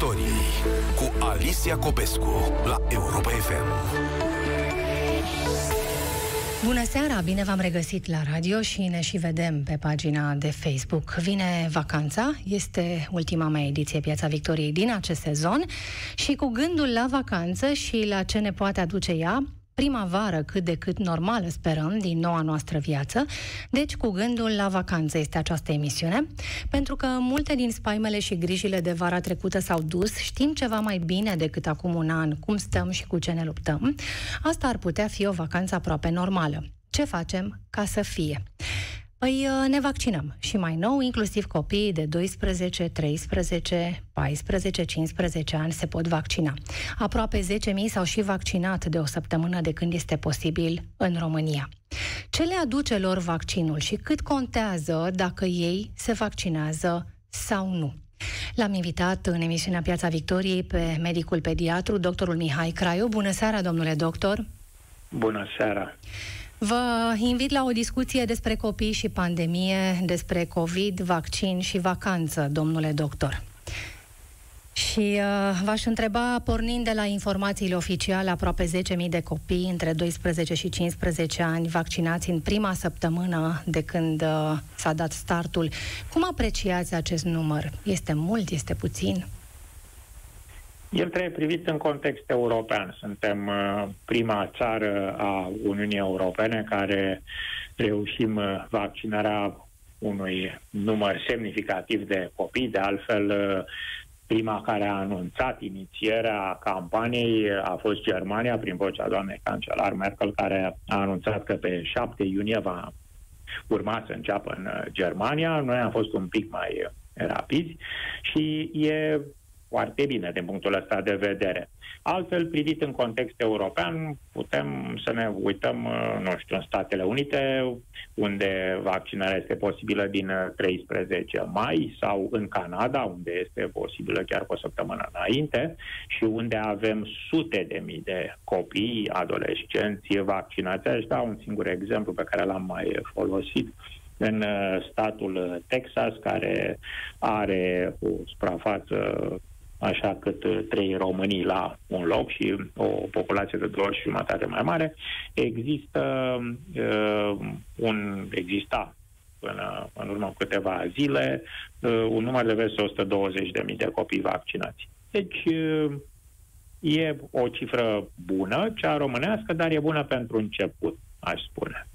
Victoriei cu Alicia Copescu la Europa FM. Bună seara, bine v-am regăsit la radio și ne și vedem pe pagina de Facebook. Vine vacanța, este ultima mea ediție Piața Victoriei din acest sezon și cu gândul la vacanță și la ce ne poate aduce ea, primăvară cât de cât normală, sperăm, din noua noastră viață. Deci, cu gândul la vacanță este această emisiune, pentru că multe din spaimele și grijile de vara trecută s-au dus, știm ceva mai bine decât acum un an, cum stăm și cu ce ne luptăm. Asta ar putea fi o vacanță aproape normală. Ce facem ca să fie? Păi uh, ne vaccinăm și mai nou, inclusiv copiii de 12, 13, 14, 15 ani se pot vaccina. Aproape 10.000 s-au și vaccinat de o săptămână de când este posibil în România. Ce le aduce lor vaccinul și cât contează dacă ei se vaccinează sau nu? L-am invitat în emisiunea Piața Victoriei pe medicul pediatru, doctorul Mihai Craiu. Bună seara, domnule doctor! Bună seara! Vă invit la o discuție despre copii și pandemie, despre COVID, vaccin și vacanță, domnule doctor. Și uh, v-aș întreba, pornind de la informațiile oficiale, aproape 10.000 de copii între 12 și 15 ani vaccinați în prima săptămână de când uh, s-a dat startul. Cum apreciați acest număr? Este mult? Este puțin? El trebuie privit în context european. Suntem uh, prima țară a Uniunii Europene care reușim uh, vaccinarea unui număr semnificativ de copii. De altfel, uh, prima care a anunțat inițierea campaniei a fost Germania, prin vocea doamnei cancelar Merkel, care a anunțat că pe 7 iunie va urma să înceapă în Germania. Noi am fost un pic mai rapizi și e foarte bine din punctul ăsta de vedere. Altfel, privit în context european, putem să ne uităm, uh, nu știu, în Statele Unite, unde vaccinarea este posibilă din 13 uh, mai, sau în Canada, unde este posibilă chiar cu o săptămână înainte, și unde avem sute de mii de copii, adolescenți vaccinați. Aș da un singur exemplu pe care l-am mai folosit în uh, statul Texas, care are o suprafață așa cât uh, trei românii la un loc și o populație de două și jumătate mai mare, există uh, un, exista până în urmă câteva zile uh, un număr de peste 120.000 de copii vaccinați. Deci uh, e o cifră bună, cea românească, dar e bună pentru început, aș spune.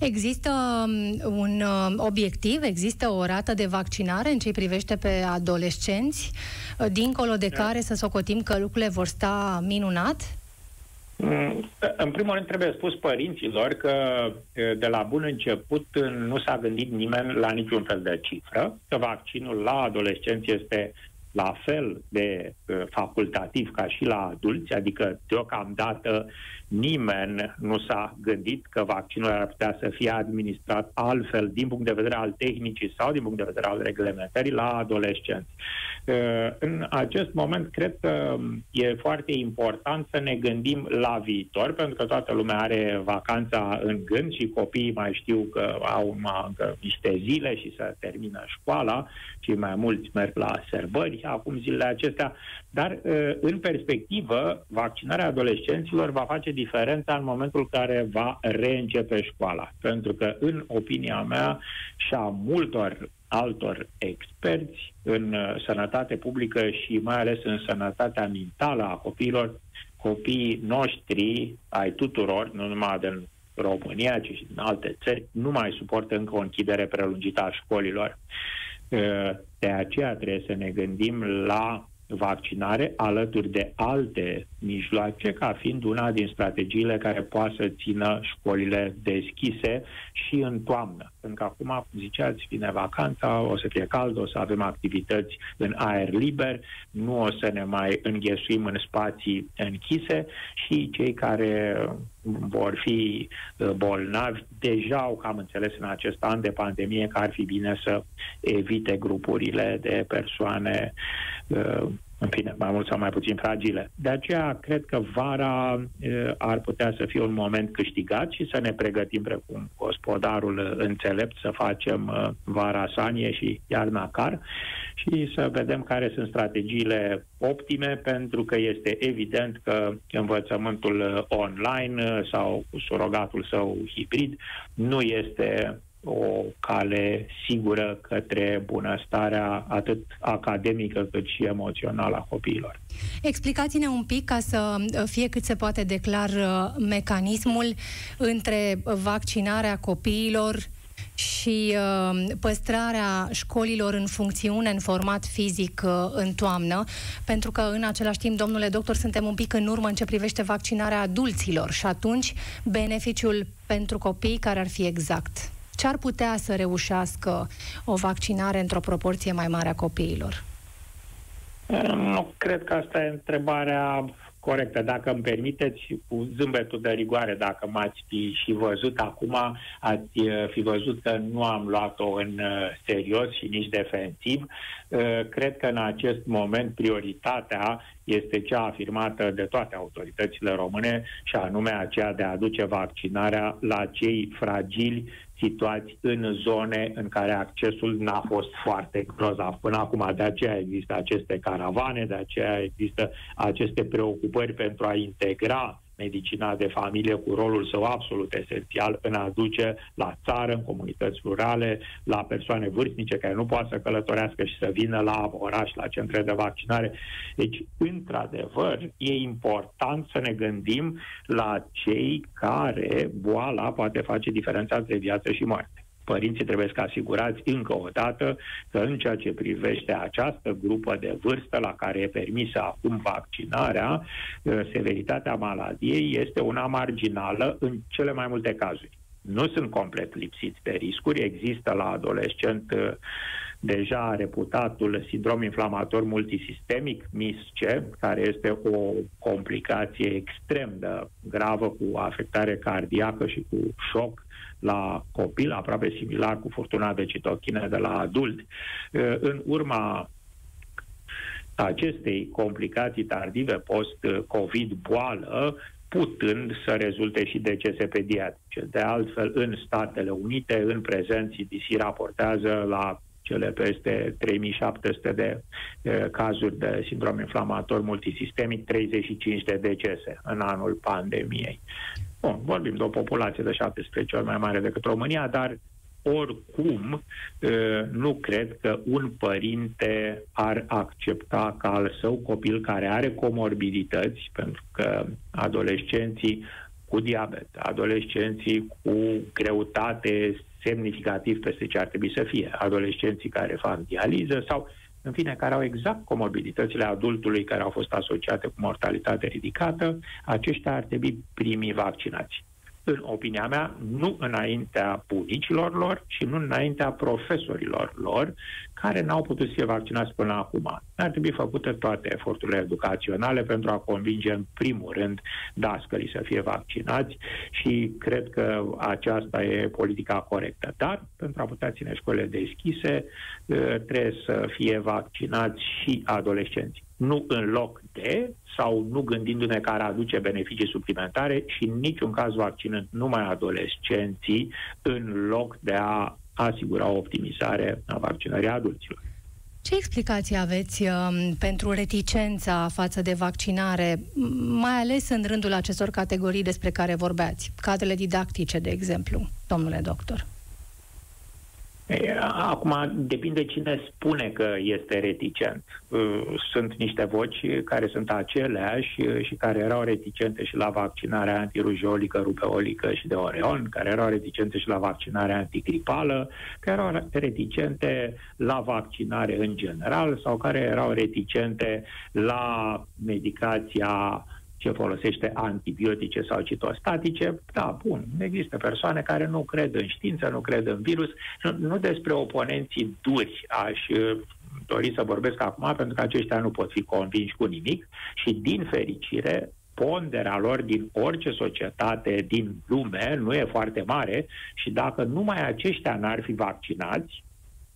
Există um, un um, obiectiv, există o rată de vaccinare în ce privește pe adolescenți, uh, dincolo de da. care să socotim că lucrurile vor sta minunat? Mm, în primul rând trebuie spus părinților că uh, de la bun început nu s-a gândit nimeni la niciun fel de cifră, că vaccinul la adolescenți este la fel de uh, facultativ ca și la adulți, adică deocamdată nimeni nu s-a gândit că vaccinul ar putea să fie administrat altfel din punct de vedere al tehnicii sau din punct de vedere al reglementării la adolescenți. Uh, în acest moment, cred că e foarte important să ne gândim la viitor, pentru că toată lumea are vacanța în gând și copiii mai știu că au încă niște zile și să termină școala și mai mulți merg la sărbări acum zilele acestea, dar uh, în perspectivă, vaccinarea adolescenților va face diferența în momentul în care va reîncepe școala. Pentru că, în opinia mea și a multor altor experți în uh, sănătate publică și mai ales în sănătatea mentală a copiilor, copiii noștri, ai tuturor, nu numai din România, ci și din alte țări, nu mai suportă încă o închidere prelungită a școlilor. Uh, de aceea trebuie să ne gândim la vaccinare alături de alte mijloace, ca fiind una din strategiile care poate să țină școlile deschise și în toamnă. Pentru că acum, cum ziceați, vine vacanța, o să fie cald, o să avem activități în aer liber, nu o să ne mai înghesuim în spații închise și cei care vor fi uh, bolnavi deja au cam înțeles în acest an de pandemie că ar fi bine să evite grupurile de persoane uh, în fine, mai mult sau mai puțin fragile. De aceea, cred că vara e, ar putea să fie un moment câștigat și să ne pregătim precum gospodarul înțelept să facem vara sanie și iarna car și să vedem care sunt strategiile optime, pentru că este evident că învățământul online sau surogatul său hibrid nu este o cale sigură către bunăstarea atât academică cât și emoțională a copiilor. Explicați-ne un pic ca să fie cât se poate declar uh, mecanismul între vaccinarea copiilor și uh, păstrarea școlilor în funcțiune, în format fizic uh, în toamnă, pentru că în același timp, domnule doctor, suntem un pic în urmă în ce privește vaccinarea adulților și atunci beneficiul pentru copii care ar fi exact? Ce ar putea să reușească o vaccinare într-o proporție mai mare a copiilor? Nu cred că asta e întrebarea corectă. Dacă îmi permiteți, cu zâmbetul de rigoare, dacă m-ați fi și văzut acum, ați uh, fi văzut că nu am luat-o în uh, serios și nici defensiv. Uh, cred că în acest moment prioritatea este cea afirmată de toate autoritățile române și anume aceea de a aduce vaccinarea la cei fragili situați în zone în care accesul n-a fost foarte grozav până acum. De aceea există aceste caravane, de aceea există aceste preocupări pentru a integra medicina de familie cu rolul său absolut esențial în a aduce la țară, în comunități rurale, la persoane vârstnice care nu poate să călătorească și să vină la oraș, la centre de vaccinare. Deci, într-adevăr, e important să ne gândim la cei care boala poate face diferența între viață și moarte. Părinții trebuie să asigurați încă o dată că în ceea ce privește această grupă de vârstă la care e permisă acum vaccinarea, uh, severitatea maladiei este una marginală în cele mai multe cazuri. Nu sunt complet lipsiți de riscuri, există la adolescent uh, deja reputatul sindrom inflamator multisistemic, MIS-C, care este o complicație extrem de gravă cu afectare cardiacă și cu șoc la copil, aproape similar cu furtuna de citochine de la adult. În urma acestei complicații tardive post-COVID boală, putând să rezulte și decese pediatrice. De altfel, în Statele Unite, în prezent, CDC raportează la cele peste 3700 de uh, cazuri de sindrom inflamator multisistemic, 35 de decese în anul pandemiei. Bun, vorbim de o populație de 17 ori mai mare decât România, dar oricum nu cred că un părinte ar accepta ca al său copil care are comorbidități, pentru că adolescenții cu diabet, adolescenții cu greutate semnificativ peste ce ar trebui să fie, adolescenții care fac dializă sau uh, în fine, care au exact comorbiditățile adultului care au fost asociate cu mortalitate ridicată, aceștia ar trebui primii vaccinați. În opinia mea, nu înaintea bunicilor lor și nu înaintea profesorilor lor, care n-au putut să fie vaccinați până acum. Ar trebui făcute toate eforturile educaționale pentru a convinge în primul rând dascării să fie vaccinați și cred că aceasta e politica corectă. Dar, pentru a putea ține școlile deschise, trebuie să fie vaccinați și adolescenții nu în loc de sau nu gândindu-ne că ar aduce beneficii suplimentare și în niciun caz vaccinând numai adolescenții în loc de a asigura o optimizare a vaccinării adulților. Ce explicații aveți um, pentru reticența față de vaccinare, mai ales în rândul acestor categorii despre care vorbeați, cadrele didactice, de exemplu, domnule doctor? Acum depinde cine spune că este reticent. Uh, sunt niște voci care sunt aceleași și care erau reticente și la vaccinarea antirujolică, rupeolică și de oreon, care erau reticente și la vaccinarea antigripală, care erau reticente la vaccinare în general sau care erau reticente la medicația ce folosește antibiotice sau citostatice, da, bun, există persoane care nu cred în știință, nu cred în virus, nu, nu despre oponenții duri aș uh, dori să vorbesc acum, pentru că aceștia nu pot fi convinși cu nimic și, din fericire, ponderea lor din orice societate din lume nu e foarte mare și dacă numai aceștia n-ar fi vaccinați,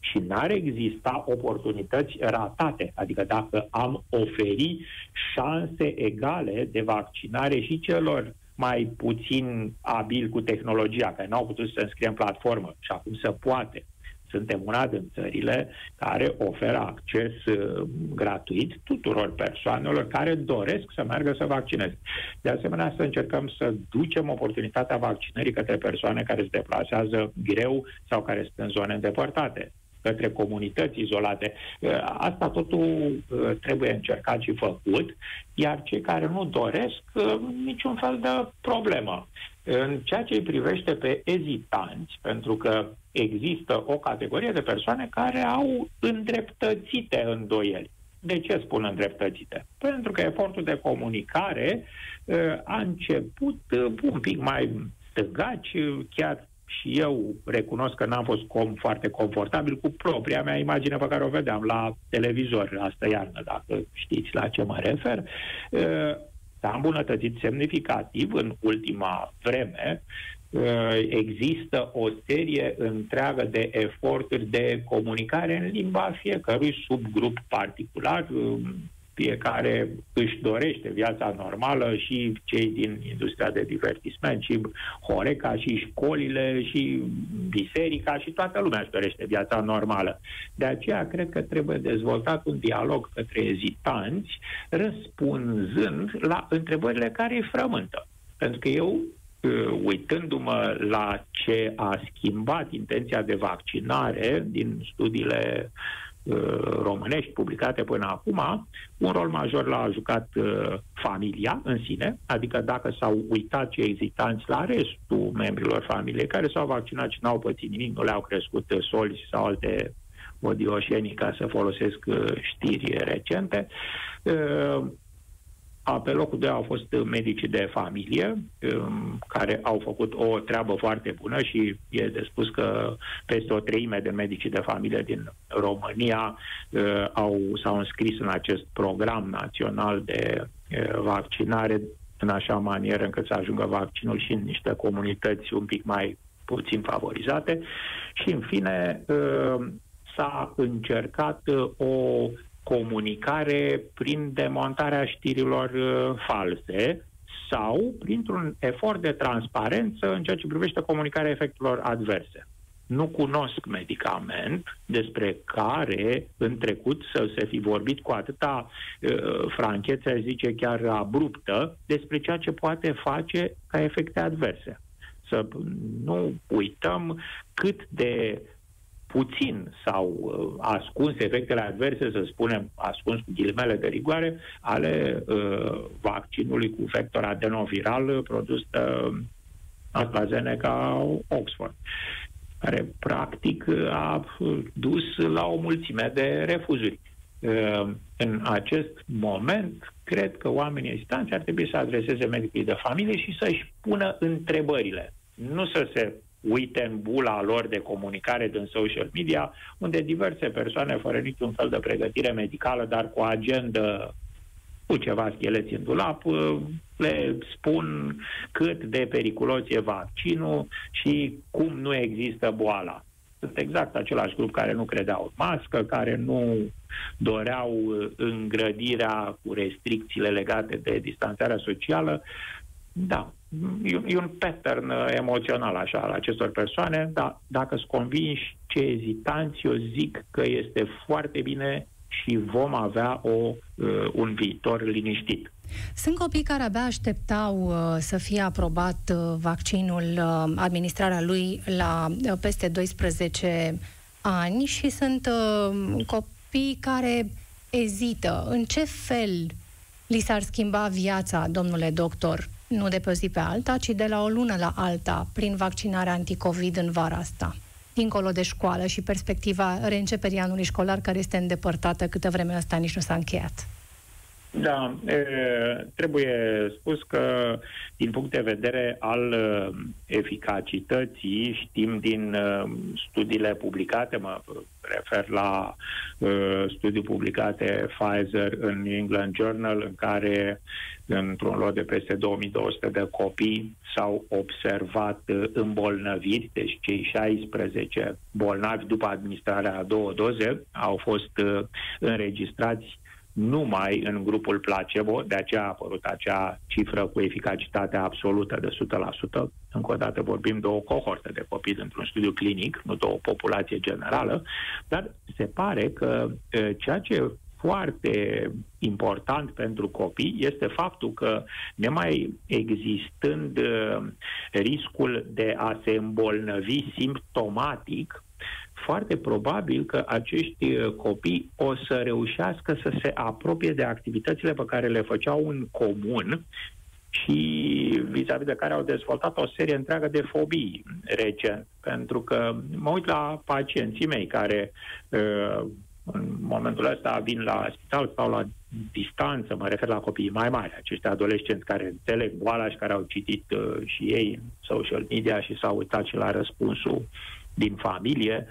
și n-ar exista oportunități ratate. Adică dacă am oferi șanse egale de vaccinare și celor mai puțin abili cu tehnologia, care n-au putut să se înscrie în platformă și acum se poate, suntem una din țările care oferă acces uh, gratuit tuturor persoanelor care doresc să meargă să vaccineze. De asemenea, să încercăm să ducem oportunitatea vaccinării către persoane care se deplasează greu sau care sunt în zone îndepărtate către comunități izolate. Uh, asta totul uh, trebuie încercat și făcut, iar cei care nu doresc, niciun fel de problemă. În ceea ce îi privește pe ezitanți, pentru că există o categorie de persoane care au îndreptățite îndoieli. De ce spun îndreptățite? Pentru că efortul de comunicare uh, a început uh, un pic mai stăgaci, chiar și eu recunosc că n-am fost com foarte confortabil cu propria mea imagine pe care o vedeam la televizor asta iarnă, dacă știți la ce mă refer. Uh, s-a îmbunătățit semnificativ în ultima vreme. Uh, există o serie întreagă de eforturi de comunicare în limba fiecărui subgrup particular. Uh, fiecare își dorește viața normală și cei din industria de divertisment, și Horeca, și școlile, și biserica, și toată lumea își dorește viața normală. De aceea cred că trebuie dezvoltat un dialog către ezitanți, răspunzând la întrebările care îi frământă. Pentru că eu uh, uitându-mă la ce a schimbat intenția de vaccinare din studiile Uh, românești publicate până acum, un rol major l-a jucat uh, familia în sine, adică dacă s-au uitat cei ezitanți la restul membrilor familiei care s-au vaccinat și n-au pățit nimic, nu le-au crescut uh, solzi sau alte odioșenii ca să folosesc știri recente. Pe locul 2 au fost medicii de familie, um, care au făcut o treabă foarte bună și e de spus că peste o treime de medicii de familie din România uh, au, s-au înscris în acest program național de uh, vaccinare în așa manieră încât să ajungă vaccinul și în niște comunități un pic mai puțin favorizate. Și, în fine, uh, s-a încercat o comunicare prin demontarea știrilor uh, false sau printr-un efort de transparență în ceea ce privește comunicarea efectelor adverse. Nu cunosc medicament despre care în trecut să se fi vorbit cu atâta uh, franchețe, zice chiar abruptă, despre ceea ce poate face ca efecte adverse. Să nu uităm cât de puțin sau uh, ascuns efectele adverse, să spunem, ascuns cu ghilimele de rigoare, ale uh, vaccinului cu vector adenoviral produs de AstraZeneca Oxford care practic a dus la o mulțime de refuzuri. Uh, în acest moment, cred că oamenii ezitanți ar trebui să adreseze medicului de familie și să-și pună întrebările. Nu să se uite în bula lor de comunicare din social media, unde diverse persoane, fără niciun fel de pregătire medicală, dar cu agendă cu ceva scheleți în dulap, le spun cât de periculos e vaccinul și cum nu există boala. Sunt exact același grup care nu credeau în mască, care nu doreau îngrădirea cu restricțiile legate de distanțarea socială. Da, e, e un pattern uh, emoțional așa al acestor persoane, dar dacă sunt convinși ce ezitanți, eu zic că este foarte bine și vom avea o, uh, un viitor liniștit. Sunt copii care abia așteptau uh, să fie aprobat uh, vaccinul, uh, administrarea lui la uh, peste 12 ani și sunt uh, copii care ezită. În ce fel li s-ar schimba viața, domnule doctor, nu de pe o zi pe alta, ci de la o lună la alta, prin vaccinarea anticovid în vara asta, dincolo de școală și perspectiva reînceperii anului școlar care este îndepărtată câtă vreme asta nici nu s-a încheiat. Da, e, trebuie spus că din punct de vedere al uh, eficacității știm din uh, studiile publicate, mă refer la uh, studii publicate Pfizer în New England Journal în care într-un lot de peste 2200 de copii s-au observat uh, îmbolnăviri, deci cei 16 bolnavi după administrarea a două doze au fost uh, înregistrați numai în grupul placebo, de aceea a apărut acea cifră cu eficacitate absolută de 100%. Încă o dată vorbim de o cohortă de copii într-un studiu clinic, nu de o populație generală, dar se pare că ceea ce foarte important pentru copii este faptul că, nemai existând riscul de a se îmbolnăvi simptomatic, foarte probabil că acești uh, copii o să reușească să se apropie de activitățile pe care le făceau în comun și vis-a-vis de care au dezvoltat o serie întreagă de fobii recent. Pentru că mă uit la pacienții mei care uh, în momentul ăsta vin la spital sau la distanță, mă refer la copiii mai mari, acești adolescenți care înțeleg boala și care au citit uh, și ei în social media și s-au uitat și la răspunsul din familie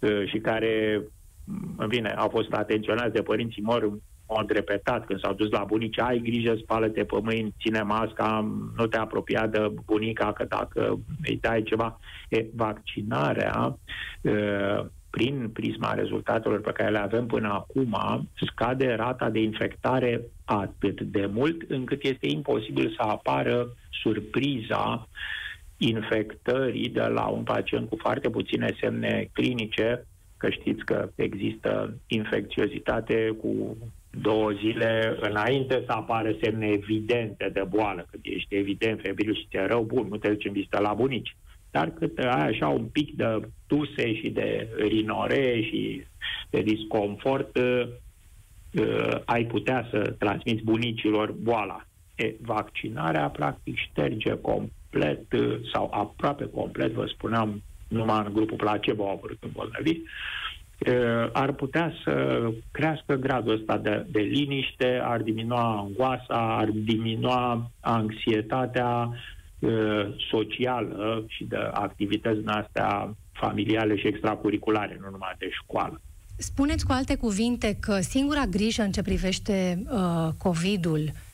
uh, și care, mm, în fine, au fost atenționați de părinții mor în mod repetat când s-au dus la bunici, ai grijă, spală-te pe mâini, ține masca, nu te apropia de bunica, că dacă îi dai ceva. E, vaccinarea uh, prin prisma rezultatelor pe care le avem până acum, scade rata de infectare atât de mult încât este imposibil să apară surpriza infectării de la un pacient cu foarte puține semne clinice, că știți că există infecțiozitate cu două zile înainte să apară semne evidente de boală. Când ești evident febril și ți-e rău, bun, nu te duci în vizită la bunici. Dar cât ai așa un pic de tuse și de rinore și de disconfort, uh, ai putea să transmiți bunicilor boala. E, vaccinarea practic șterge complet complet uh, sau aproape complet, vă spuneam, numai în grupul placebo au apărut îmbolnăviri, uh, ar putea să crească gradul ăsta de, de liniște, ar diminua angoasa, ar diminua anxietatea uh, socială și de activități din astea familiale și extracurriculare, nu numai de școală. Spuneți cu alte cuvinte că singura grijă în ce privește uh, COVID-ul Uh,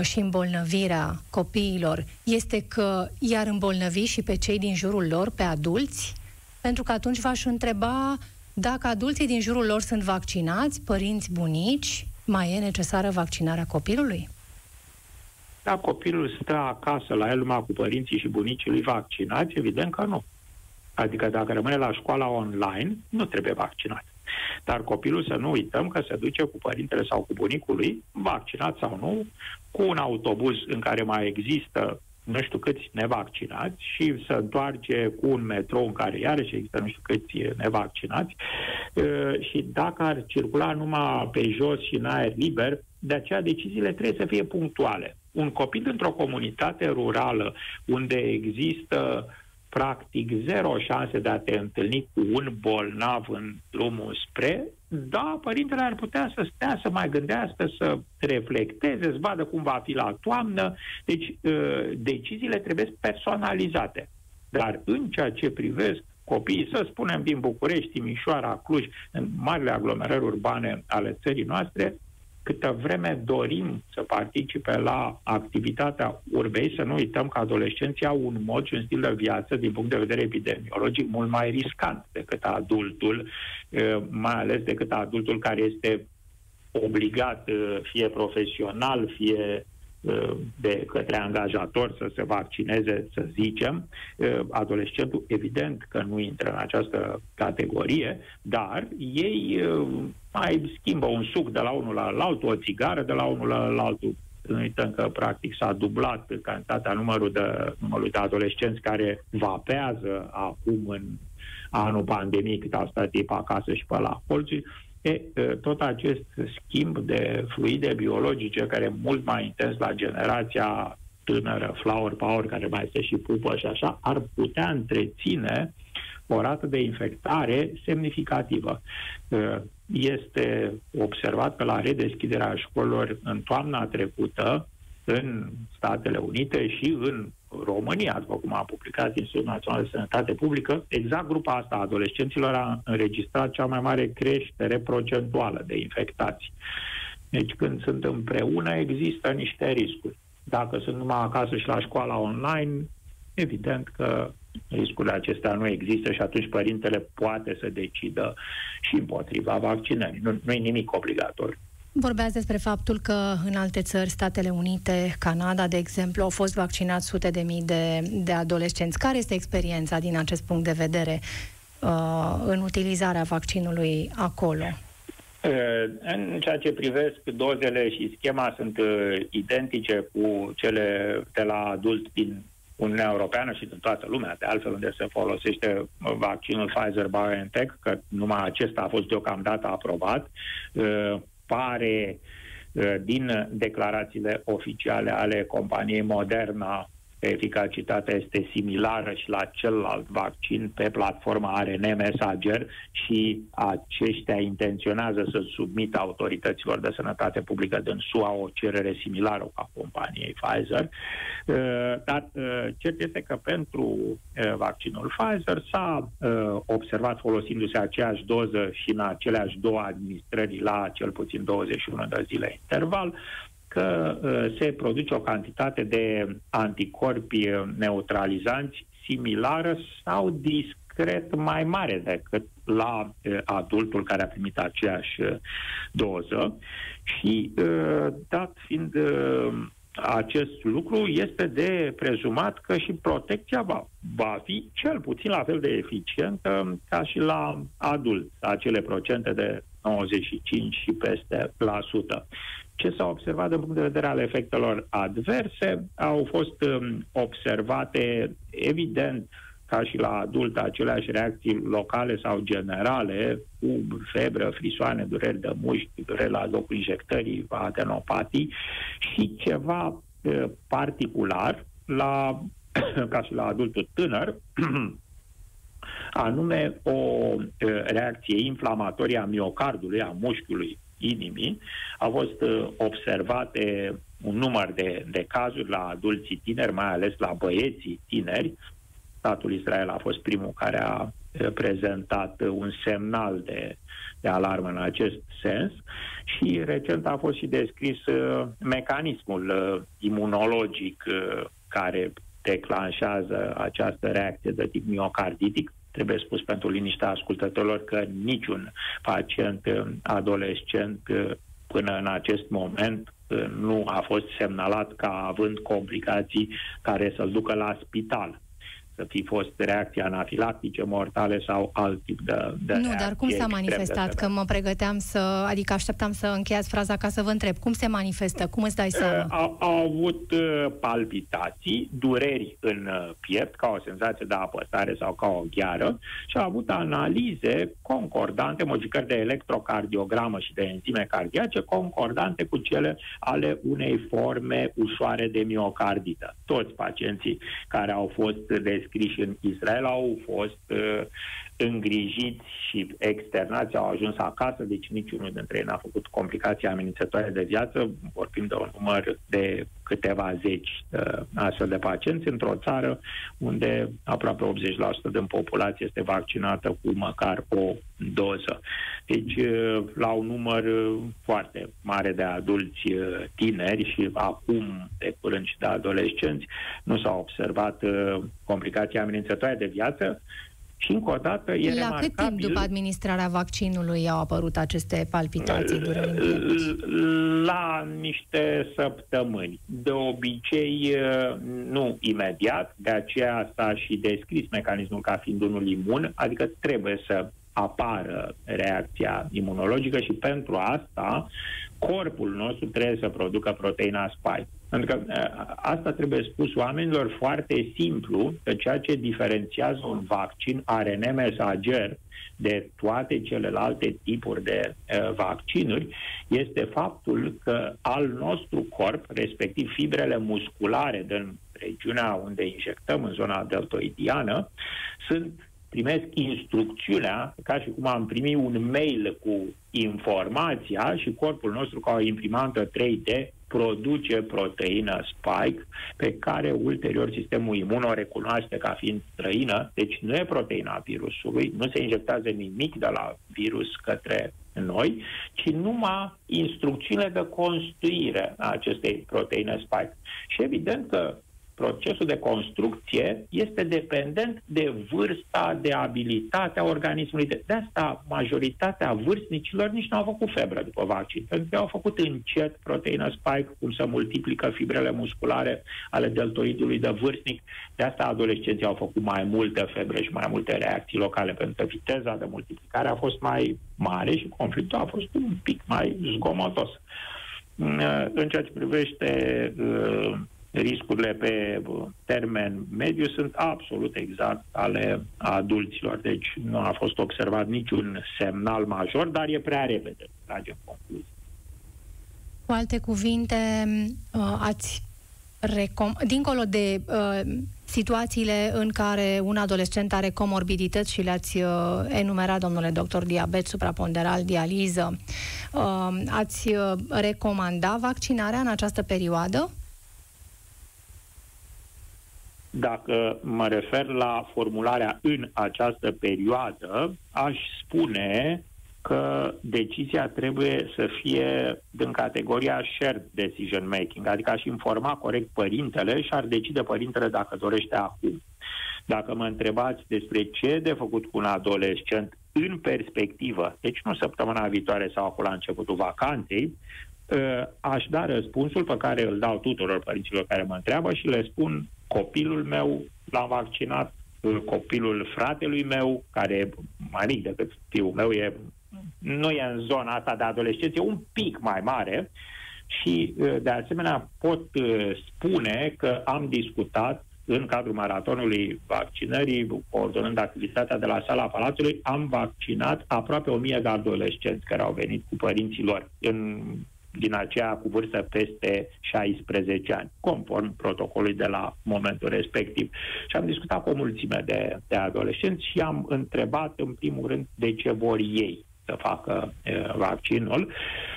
și îmbolnăvirea copiilor este că i-ar îmbolnăvi și pe cei din jurul lor, pe adulți? Pentru că atunci v-aș întreba dacă adulții din jurul lor sunt vaccinați, părinți, bunici, mai e necesară vaccinarea copilului? Da, copilul stă acasă la el numai cu părinții și bunicii lui vaccinați, evident că nu. Adică dacă rămâne la școala online, nu trebuie vaccinat. Dar copilul să nu uităm că se duce cu părintele sau cu bunicul lui, vaccinat sau nu, cu un autobuz în care mai există nu știu câți nevaccinați și să întoarce cu un metrou în care iarăși există nu știu câți nevaccinați și dacă ar circula numai pe jos și în aer liber, de aceea deciziile trebuie să fie punctuale. Un copil într-o comunitate rurală unde există practic zero șanse de a te întâlni cu un bolnav în drumul spre, da, părintele ar putea să stea, să mai gândească, să reflecteze, să vadă cum va fi la toamnă. Deci, uh, deciziile trebuie personalizate. Dar în ceea ce privesc copiii, să spunem, din București, Timișoara, Cluj, în marile aglomerări urbane ale țării noastre, câtă vreme dorim să participe la activitatea urbei, să nu uităm că adolescenții au un mod și un stil de viață din punct de vedere epidemiologic mult mai riscant decât adultul, mai ales decât adultul care este obligat, fie profesional, fie de către angajator să se vaccineze, să zicem. Adolescentul, evident că nu intră în această categorie, dar ei mai schimbă un suc de la unul la altul, o țigară de la unul la altul. Nu uităm că practic s-a dublat cantitatea numărul de, numărul de adolescenți care vapează acum în anul pandemiei cât au stat tip acasă și pe la colții. E, tot acest schimb de fluide biologice, care e mult mai intens la generația tânără, flower power, care mai se și pupă și așa, ar putea întreține o rată de infectare semnificativă. Uh, este observat că la redeschiderea școlilor în toamna trecută, în Statele Unite și în România, după cum a publicat Institutul Național de Sănătate Publică, exact grupa asta a adolescenților a înregistrat cea mai mare creștere procentuală de infectați. Deci când sunt împreună există niște riscuri. Dacă sunt numai acasă și la școala online, evident că riscurile acestea nu există și atunci părintele poate să decidă și împotriva vaccinării. Nu, nu e nimic obligatoriu. Vorbeați despre faptul că în alte țări, Statele Unite, Canada, de exemplu, au fost vaccinați sute de mii de, de adolescenți. Care este experiența din acest punct de vedere uh, în utilizarea vaccinului acolo? Uh, în ceea ce privesc dozele și schema sunt uh, identice cu cele de la adult din Uniunea Europeană și din toată lumea, de altfel unde se folosește vaccinul Pfizer-BioNTech, că numai acesta a fost deocamdată aprobat, uh, pare din declarațiile oficiale ale companiei Moderna eficacitatea este similară și la celălalt vaccin pe platforma ARN Messenger și aceștia intenționează să submită autorităților de sănătate publică din SUA o cerere similară ca companiei Pfizer. Uh, dar uh, cert este că pentru uh, vaccinul Pfizer s-a observat folosindu-se aceeași doză și în aceleași două administrări la cel puțin 21 de zile interval, că uh, se produce o cantitate de anticorpi neutralizanți similară sau discret mai mare decât la uh, adultul care a primit aceeași uh, doză și dat fiind acest lucru, este de prezumat că și protecția va, va fi cel puțin la fel de eficientă ca și la adult, acele procente de 95 și peste la sută. Ce s-a observat din punct de vedere al efectelor adverse au fost um, observate, evident, ca și la adult, aceleași reacții locale sau generale, cu febră, frisoane, dureri de mușchi, dureri la locul injectării, adenopatii și ceva uh, particular la, ca și la adultul tânăr, anume o uh, reacție inflamatorie a miocardului, a mușchiului inimii. Au fost uh, observate un număr de, de cazuri la adulții tineri, mai ales la băieții tineri. Statul Israel a fost primul care a uh, prezentat un semnal de, de alarmă în acest sens și recent a fost și descris uh, mecanismul uh, imunologic uh, care declanșează această reacție de tip miocarditic Trebuie spus pentru liniștea ascultătorilor că niciun pacient uh, adolescent uh, până în acest moment uh, nu a fost semnalat ca având complicații care să-l ducă la spital să fi fost reacții anafilactice, mortale sau alt tip de, de Nu, dar cum s-a manifestat? Că mă pregăteam să, adică așteptam să încheiați fraza ca să vă întreb. Cum se manifestă? Cum îți dai seama? Uh, au, au avut uh, palpitații, dureri în uh, piept, ca o senzație de apăsare sau ca o gheară și au avut analize concordante, modificări de electrocardiogramă și de enzime cardiace concordante cu cele ale unei forme ușoare de miocardită. Toți pacienții care au fost descriși scriși în Israel au fost uh, îngrijiți și externați, au ajuns acasă, deci niciunul dintre ei n-a făcut complicații amenințătoare de viață, vorbim de un număr de câteva zeci de astfel de pacienți într-o țară unde aproape 80% din populație este vaccinată cu măcar o doză. Deci, uh, la un număr uh, foarte mare de adulți uh, tineri și acum, de curând și de adolescenți, nu s-au observat complicații amenințătoare de viață, și încă o dată e La remarcabil... cât timp după administrarea vaccinului au apărut aceste palpitații dureri La niște săptămâni. De obicei, nu imediat, de aceea s-a și descris mecanismul ca fiind unul imun, adică trebuie să apară reacția imunologică și pentru asta corpul nostru trebuie să producă proteina spike. Pentru că asta trebuie spus oamenilor foarte simplu, că ceea ce diferențiază un vaccin ARN mesager de toate celelalte tipuri de uh, vaccinuri este faptul că al nostru corp, respectiv fibrele musculare din regiunea unde injectăm, în zona deltoidiană, sunt primesc instrucțiunea, ca și cum am primit un mail cu informația și corpul nostru ca o imprimantă 3D produce proteină spike pe care ulterior sistemul imun o recunoaște ca fiind străină, deci nu e proteina virusului, nu se injectează nimic de la virus către noi, ci numai instrucțiile de construire a acestei proteine spike. Și evident că procesul de construcție este dependent de vârsta, de abilitatea organismului. De, de asta majoritatea vârstnicilor nici nu au făcut febră după vaccin, pentru că au făcut încet proteină spike, cum să multiplică fibrele musculare ale deltoidului de vârstnic. De asta adolescenții au făcut mai multe febre și mai multe reacții locale, pentru că viteza de multiplicare a fost mai mare și conflictul a fost un pic mai zgomotos. În ceea ce privește uh, riscurile pe termen mediu sunt absolut exact ale adulților. Deci nu a fost observat niciun semnal major, dar e prea repede, tragem concluzii. Cu alte cuvinte, uh, ați recom- dincolo de uh, situațiile în care un adolescent are comorbidități și le-ați uh, enumerat, domnule doctor, diabet supraponderal, dializă, uh, ați uh, recomanda vaccinarea în această perioadă? Dacă mă refer la formularea în această perioadă, aș spune că decizia trebuie să fie în categoria shared decision making, adică aș informa corect părintele și ar decide părintele dacă dorește acum. Dacă mă întrebați despre ce de făcut cu un adolescent în perspectivă, deci nu săptămâna viitoare sau acolo la începutul vacanței, ă, aș da răspunsul pe care îl dau tuturor părinților care mă întreabă și le spun copilul meu l-am vaccinat, copilul fratelui meu, care e mai mic decât fiul meu, e, nu e în zona asta de adolescență, e un pic mai mare. Și de asemenea pot spune că am discutat în cadrul maratonului vaccinării, coordonând activitatea de la sala Palatului, am vaccinat aproape o mie de adolescenți care au venit cu părinții lor în din aceea cu vârstă peste 16 ani, conform protocolului de la momentul respectiv. Și am discutat cu o mulțime de, de adolescenți și am întrebat, în primul rând, de ce vor ei să facă uh, vaccinul,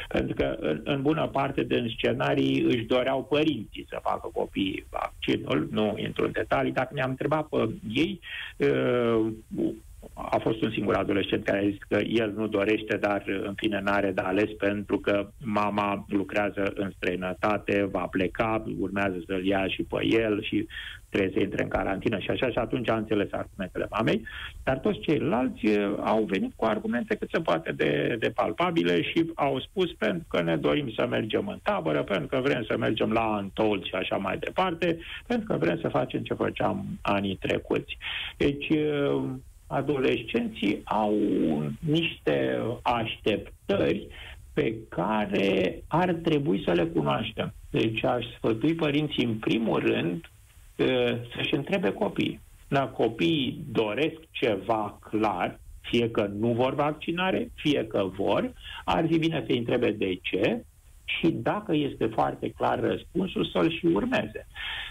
pentru că în, în bună parte din scenarii își doreau părinții să facă copiii vaccinul, nu intru în detalii, dacă ne-am întrebat pe ei, uh, a fost un singur adolescent care a zis că el nu dorește, dar în fine n-are de ales pentru că mama lucrează în străinătate, va pleca, urmează să-l ia și pe el și trebuie să intre în carantină și așa și atunci a înțeles argumentele mamei, dar toți ceilalți eh, au venit cu argumente cât se poate de, de palpabile și au spus pentru că ne dorim să mergem în tabără, pentru că vrem să mergem la Antol și așa mai departe, pentru că vrem să facem ce făceam anii trecuți. Deci eh, adolescenții au niște așteptări pe care ar trebui să le cunoaștem. Deci aș sfătui părinții în primul rând să-și întrebe copiii. Dacă copiii doresc ceva clar, fie că nu vor vaccinare, fie că vor, ar fi bine să-i întrebe de ce și dacă este foarte clar răspunsul, să-l și urmeze.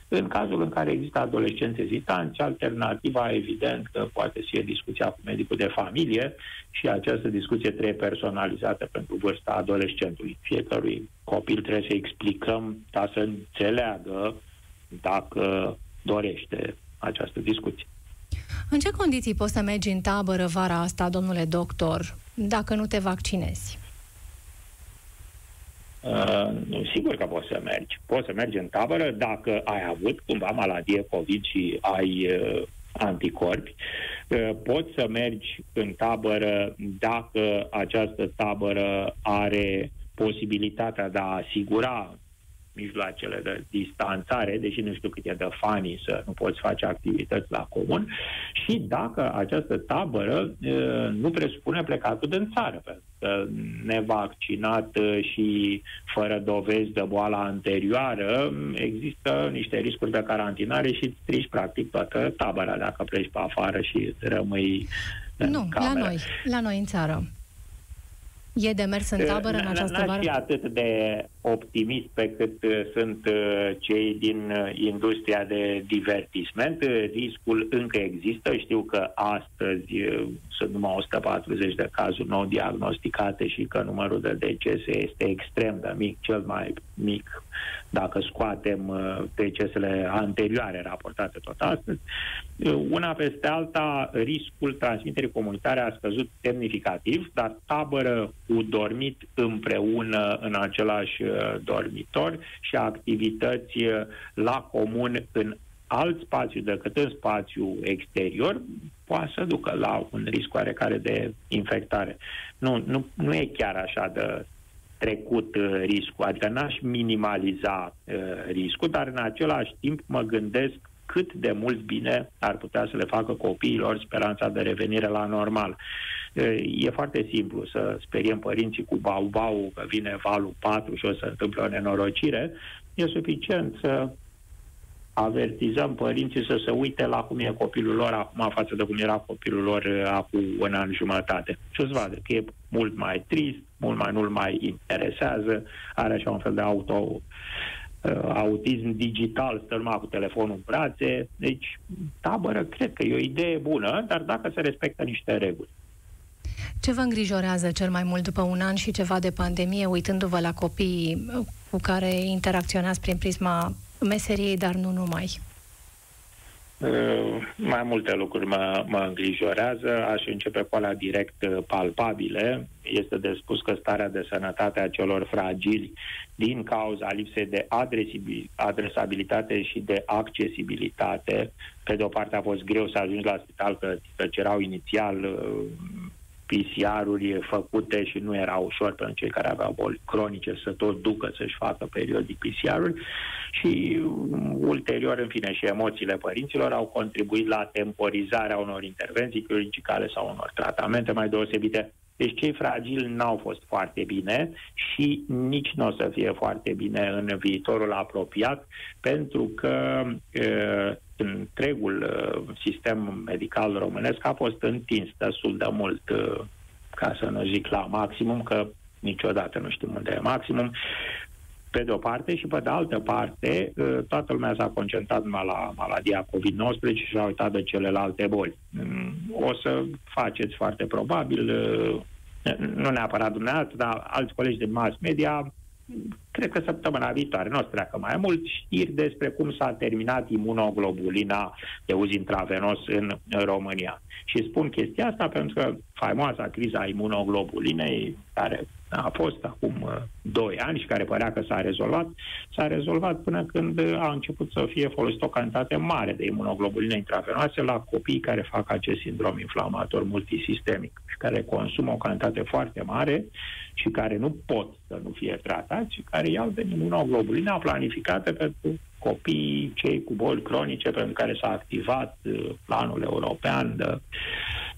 În cazul în care există adolescenți ezitanți, alternativa, evident, că poate să fie discuția cu medicul de familie și această discuție trebuie personalizată pentru vârsta adolescentului. Fiecărui copil trebuie să explicăm ca să înțeleagă dacă dorește această discuție. În ce condiții poți să mergi în tabără vara asta, domnule doctor, dacă nu te vaccinezi? Uh, sigur că poți să mergi. Poți să mergi în tabără dacă ai avut cumva maladie COVID și ai uh, anticorpi. Uh, poți să mergi în tabără dacă această tabără are posibilitatea de a asigura mijloacele de distanțare, deși nu știu cât e de fani să nu poți face activități la comun, și dacă această tabără nu presupune plecatul din țară, pentru că nevaccinat și fără dovezi de boala anterioară, există niște riscuri de carantinare și strici practic toată tabăra dacă pleci pe afară și rămâi nu, cameră. la noi, la noi în țară. E de mers în tabără în această vară? Nu atât de optimist pe cât uh, sunt uh, cei din uh, industria de divertisment. Riscul încă există. Știu că astăzi sunt numai 140 de cazuri nou diagnosticate și că numărul de decese este extrem de mic, cel mai mic dacă scoatem uh, decesele anterioare raportate tot astăzi. Uh, una peste alta, riscul transmiterii comunitare a scăzut semnificativ, dar tabără cu dormit împreună în același uh, dormitor și activități la comun în alt spațiu decât în spațiu exterior, poate să ducă la un risc oarecare de infectare. Nu, nu, nu e chiar așa de trecut uh, riscul, adică n-aș minimaliza uh, riscul, dar în același timp mă gândesc cât de mult bine ar putea să le facă copiilor speranța de revenire la normal. Uh, e foarte simplu să speriem părinții cu bau-bau că vine valul 4 și o să întâmple o nenorocire. E suficient să avertizăm părinții să se uite la cum e copilul lor acum față de cum era copilul lor uh, acum un an jumătate. Și o să vadă că e mult mai trist, mult mai nu mai interesează, are așa un fel de auto uh, autism digital, stă numai cu telefonul în brațe. Deci, tabără, cred că e o idee bună, dar dacă se respectă niște reguli. Ce vă îngrijorează cel mai mult după un an și ceva de pandemie, uitându-vă la copiii cu care interacționați prin prisma meseriei, dar nu numai? Uh, mai multe lucruri mă, mă îngrijorează. Aș începe cu alea direct uh, palpabile. Este de spus că starea de sănătate a celor fragili din cauza lipsei de adresabilitate și de accesibilitate. Pe de o parte a fost greu să ajungi la spital că, că cerau inițial uh, PCR-uri făcute și nu era ușor pentru cei care aveau boli cronice să tot ducă să-și facă periodic PCR-uri și um, ulterior, în fine, și emoțiile părinților au contribuit la temporizarea unor intervenții chirurgicale sau unor tratamente mai deosebite. Deci cei fragili n-au fost foarte bine și nici nu o să fie foarte bine în viitorul apropiat, pentru că uh, întregul uh, sistem medical românesc a fost întins destul de mult, uh, ca să nu zic la maximum, că niciodată nu știm unde e maximum, pe de o parte și pe de altă parte, uh, toată lumea s-a concentrat numai la maladia COVID-19 și a uitat de celelalte boli. Mm, o să faceți foarte probabil, uh, nu neapărat dumneavoastră, dar alți colegi de mass media, cred că săptămâna viitoare, nu o să treacă mai mult, știri despre cum s-a terminat imunoglobulina de uz intravenos în România. Și spun chestia asta pentru că faimoasa criza imunoglobulinei, care a fost acum uh, 2 ani și care părea că s-a rezolvat, s-a rezolvat până când a început să fie folosit o cantitate mare de imunoglobuline intravenoase la copii care fac acest sindrom inflamator multisistemic și care consumă o cantitate foarte mare și care nu pot să nu fie tratați și care iau de imunoglobulina planificată pentru copiii cei cu boli cronice pentru care s-a activat uh, planul european de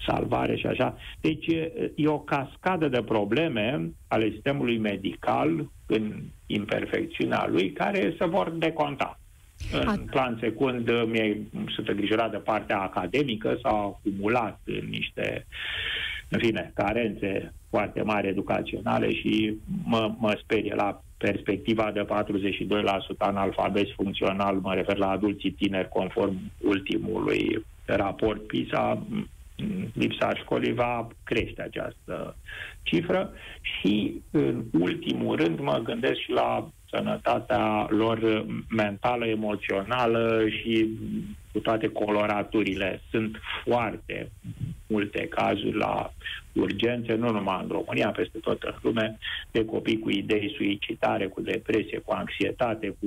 salvare și așa. Deci e o cascadă de probleme ale sistemului medical în imperfecțiunea lui care se vor deconta. În plan secund, mi sunt îngrijorat de partea academică, s-au acumulat niște, în fine, carențe foarte mari educaționale și mă, mă sperie la perspectiva de 42% analfabet funcțional, mă refer la adulții tineri conform ultimului raport PISA, lipsa școlii va crește această cifră și, în ultimul rând, mă gândesc și la sănătatea lor mentală, emoțională și cu toate coloraturile. Sunt foarte multe cazuri la urgențe, nu numai în România, peste tot în lume, de copii cu idei suicitare, cu depresie, cu anxietate, cu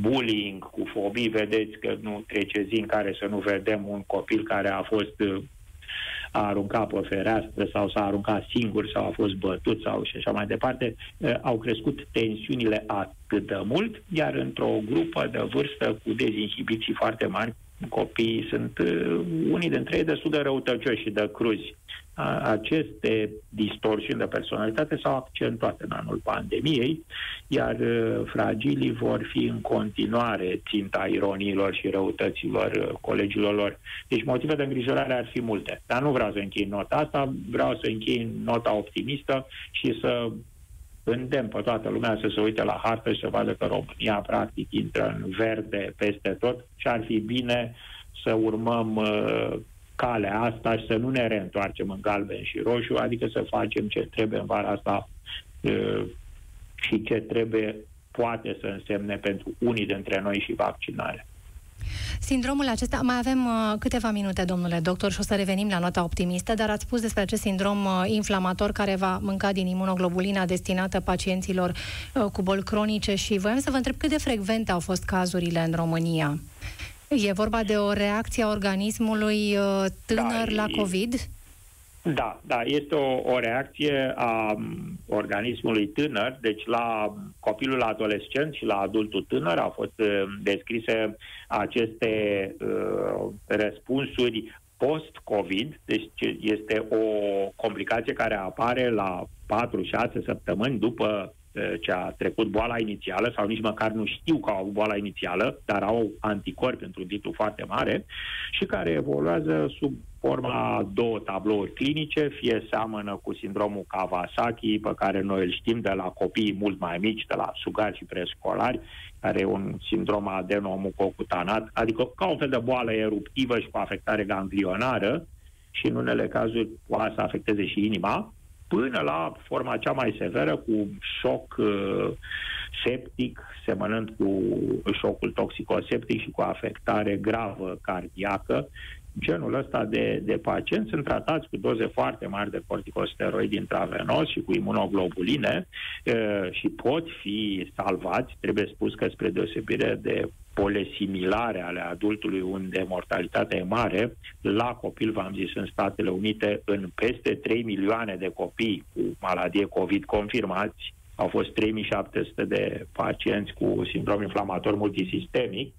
bullying, cu fobii. Vedeți că nu trece zi în care să nu vedem un copil care a fost a aruncat pe fereastră sau s-a aruncat singur sau a fost bătut sau și așa mai departe, au crescut tensiunile atât de mult, iar într-o grupă de vârstă cu dezinhibiții foarte mari, copiii sunt uh, unii dintre ei destul de răutăcioși și de cruzi. Aceste distorsiuni de personalitate s-au accentuat în anul pandemiei, iar uh, fragilii vor fi în continuare ținta ironiilor și răutăților uh, colegilor lor. Deci motive de îngrijorare ar fi multe. Dar nu vreau să închei nota asta, vreau să închei nota optimistă și să îndemn pe toată lumea să se uite la hartă și să vadă că România practic intră în verde peste tot și ar fi bine să urmăm uh, calea asta și să nu ne reîntoarcem în galben și roșu, adică să facem ce trebuie în vara asta uh, și ce trebuie poate să însemne pentru unii dintre noi și vaccinare. Sindromul acesta, mai avem uh, câteva minute, domnule doctor, și o să revenim la nota optimistă, dar ați spus despre acest sindrom uh, inflamator care va mânca din imunoglobulina destinată pacienților uh, cu boli cronice și voiam să vă întreb cât de frecvente au fost cazurile în România. E vorba de o reacție a organismului uh, tânăr da, la COVID? Da, da, este o, o reacție a organismului tânăr, deci la copilul adolescent și la adultul tânăr au fost uh, descrise aceste uh, răspunsuri post-COVID, deci este o complicație care apare la 4-6 săptămâni după uh, ce a trecut boala inițială sau nici măcar nu știu că au boala inițială, dar au anticorpi pentru un titlu foarte mare și care evoluează sub forma două tablouri clinice, fie seamănă cu sindromul Kawasaki, pe care noi îl știm de la copii mult mai mici, de la sugari și preșcolari, care e un sindrom adenomucocutanat, adică ca un fel de boală eruptivă și cu afectare ganglionară și în unele cazuri poate să afecteze și inima, până la forma cea mai severă cu șoc uh, septic, semănând cu șocul toxicoseptic și cu afectare gravă cardiacă. Genul ăsta de, de pacienți sunt tratați cu doze foarte mari de corticosteroidi intravenos și cu imunoglobuline e, și pot fi salvați, trebuie spus că spre deosebire de pole similare ale adultului unde mortalitatea e mare, la copil, v-am zis, în Statele Unite, în peste 3 milioane de copii cu maladie COVID confirmați, au fost 3700 de pacienți cu sindrom inflamator multisistemic,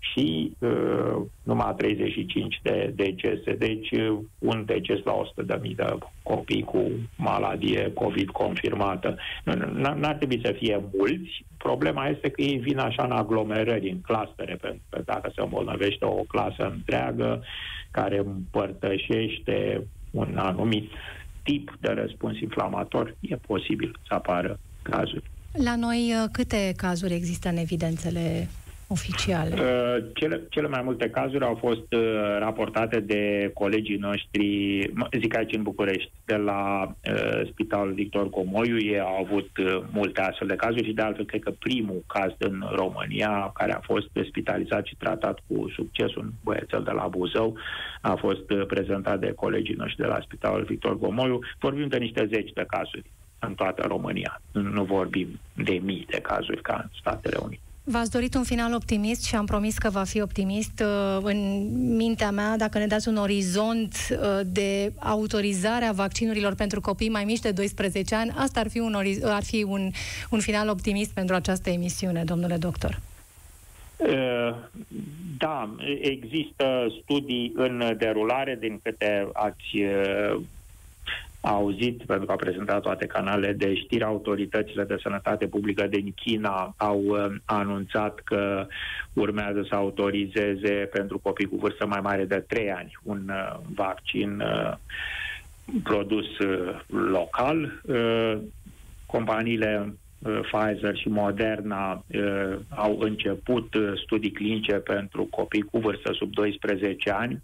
și uh, numai 35 de decese. Deci uh, un deces la 100 de mii de copii cu maladie COVID confirmată. N-ar trebui să fie mulți. Problema este că ei vin așa în aglomerări, în clastere, pentru că dacă se îmbolnăvește o clasă întreagă care împărtășește un anumit tip de răspuns inflamator, e posibil să apară cazuri. La noi uh, câte cazuri există în evidențele oficiale? Uh, cele, cele mai multe cazuri au fost uh, raportate de colegii noștri, zic aici în București, de la uh, Spitalul Victor Comoiu. Ei au avut uh, multe astfel de cazuri și de altfel cred că primul caz în România care a fost spitalizat și tratat cu succes, un băiețel de la Buzău, a fost uh, prezentat de colegii noștri de la Spitalul Victor Comoiu. Vorbim de niște zeci de cazuri în toată România. Nu vorbim de mii de cazuri ca în Statele Unite. V-ați dorit un final optimist și am promis că va fi optimist. Uh, în mintea mea, dacă ne dați un orizont uh, de autorizare a vaccinurilor pentru copii mai mici de 12 ani, asta ar fi un, ar fi un, un final optimist pentru această emisiune, domnule doctor. Uh, da, există studii în derulare, din câte ați a auzit, pentru că a prezentat toate canalele de știri, autoritățile de sănătate publică din China au uh, anunțat că urmează să autorizeze pentru copii cu vârstă mai mare de 3 ani un uh, vaccin uh, produs uh, local. Uh, companiile uh, Pfizer și Moderna uh, au început uh, studii clinice pentru copii cu vârstă sub 12 ani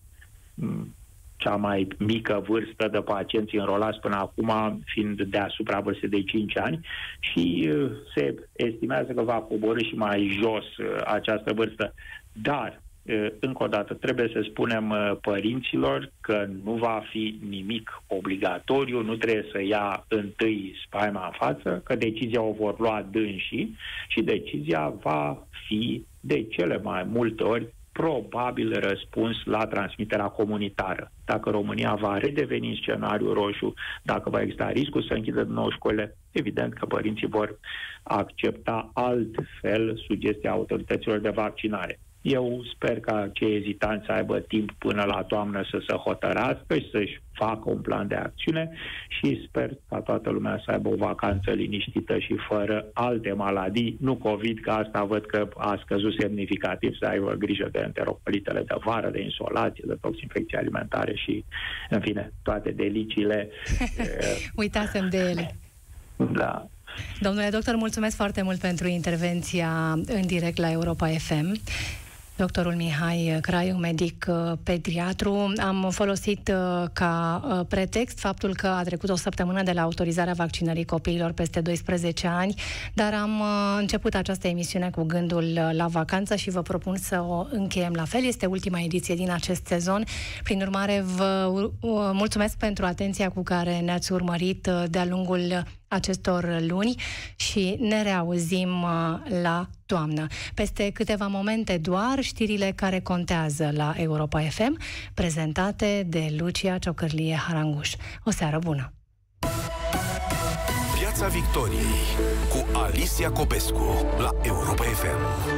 mm, cea mai mică vârstă de pacienți înrolați până acum fiind deasupra vârstei de 5 ani și uh, se estimează că va coborâ și mai jos uh, această vârstă. Dar, uh, încă o dată, trebuie să spunem părinților că nu va fi nimic obligatoriu, nu trebuie să ia întâi spaima în față, că decizia o vor lua dânsii și decizia va fi de cele mai multe ori probabil răspuns la transmiterea comunitară. Dacă România va redeveni în scenariu roșu, dacă va exista riscul să închidă din nou școlile, evident că părinții vor accepta altfel sugestia autorităților de vaccinare. Eu sper ca cei ezitanți să aibă timp până la toamnă să se hotărască și să-și facă un plan de acțiune și sper ca toată lumea să aibă o vacanță liniștită și fără alte maladii, nu COVID, că asta văd că a scăzut semnificativ, să aibă grijă de enterocolitele de vară, de insolație, de toxinfecții alimentare și, în fine, toate deliciile. Uitasem de ele. Da. Domnule doctor, mulțumesc foarte mult pentru intervenția în direct la Europa FM. Doctorul Mihai Craiu, medic uh, pediatru, am folosit uh, ca uh, pretext faptul că a trecut o săptămână de la autorizarea vaccinării copiilor peste 12 ani, dar am început această emisiune cu gândul la vacanță și vă propun să o încheiem la fel. Este ultima ediție din acest sezon. Prin urmare, vă mulțumesc pentru atenția cu care ne-ați urmărit de-a lungul acestor luni și ne reauzim uh, la toamnă. Peste câteva momente doar știrile care contează la Europa FM, prezentate de Lucia Ciocărlie Haranguș. O seară bună! Piața Victoriei cu Alicia Copescu la Europa FM.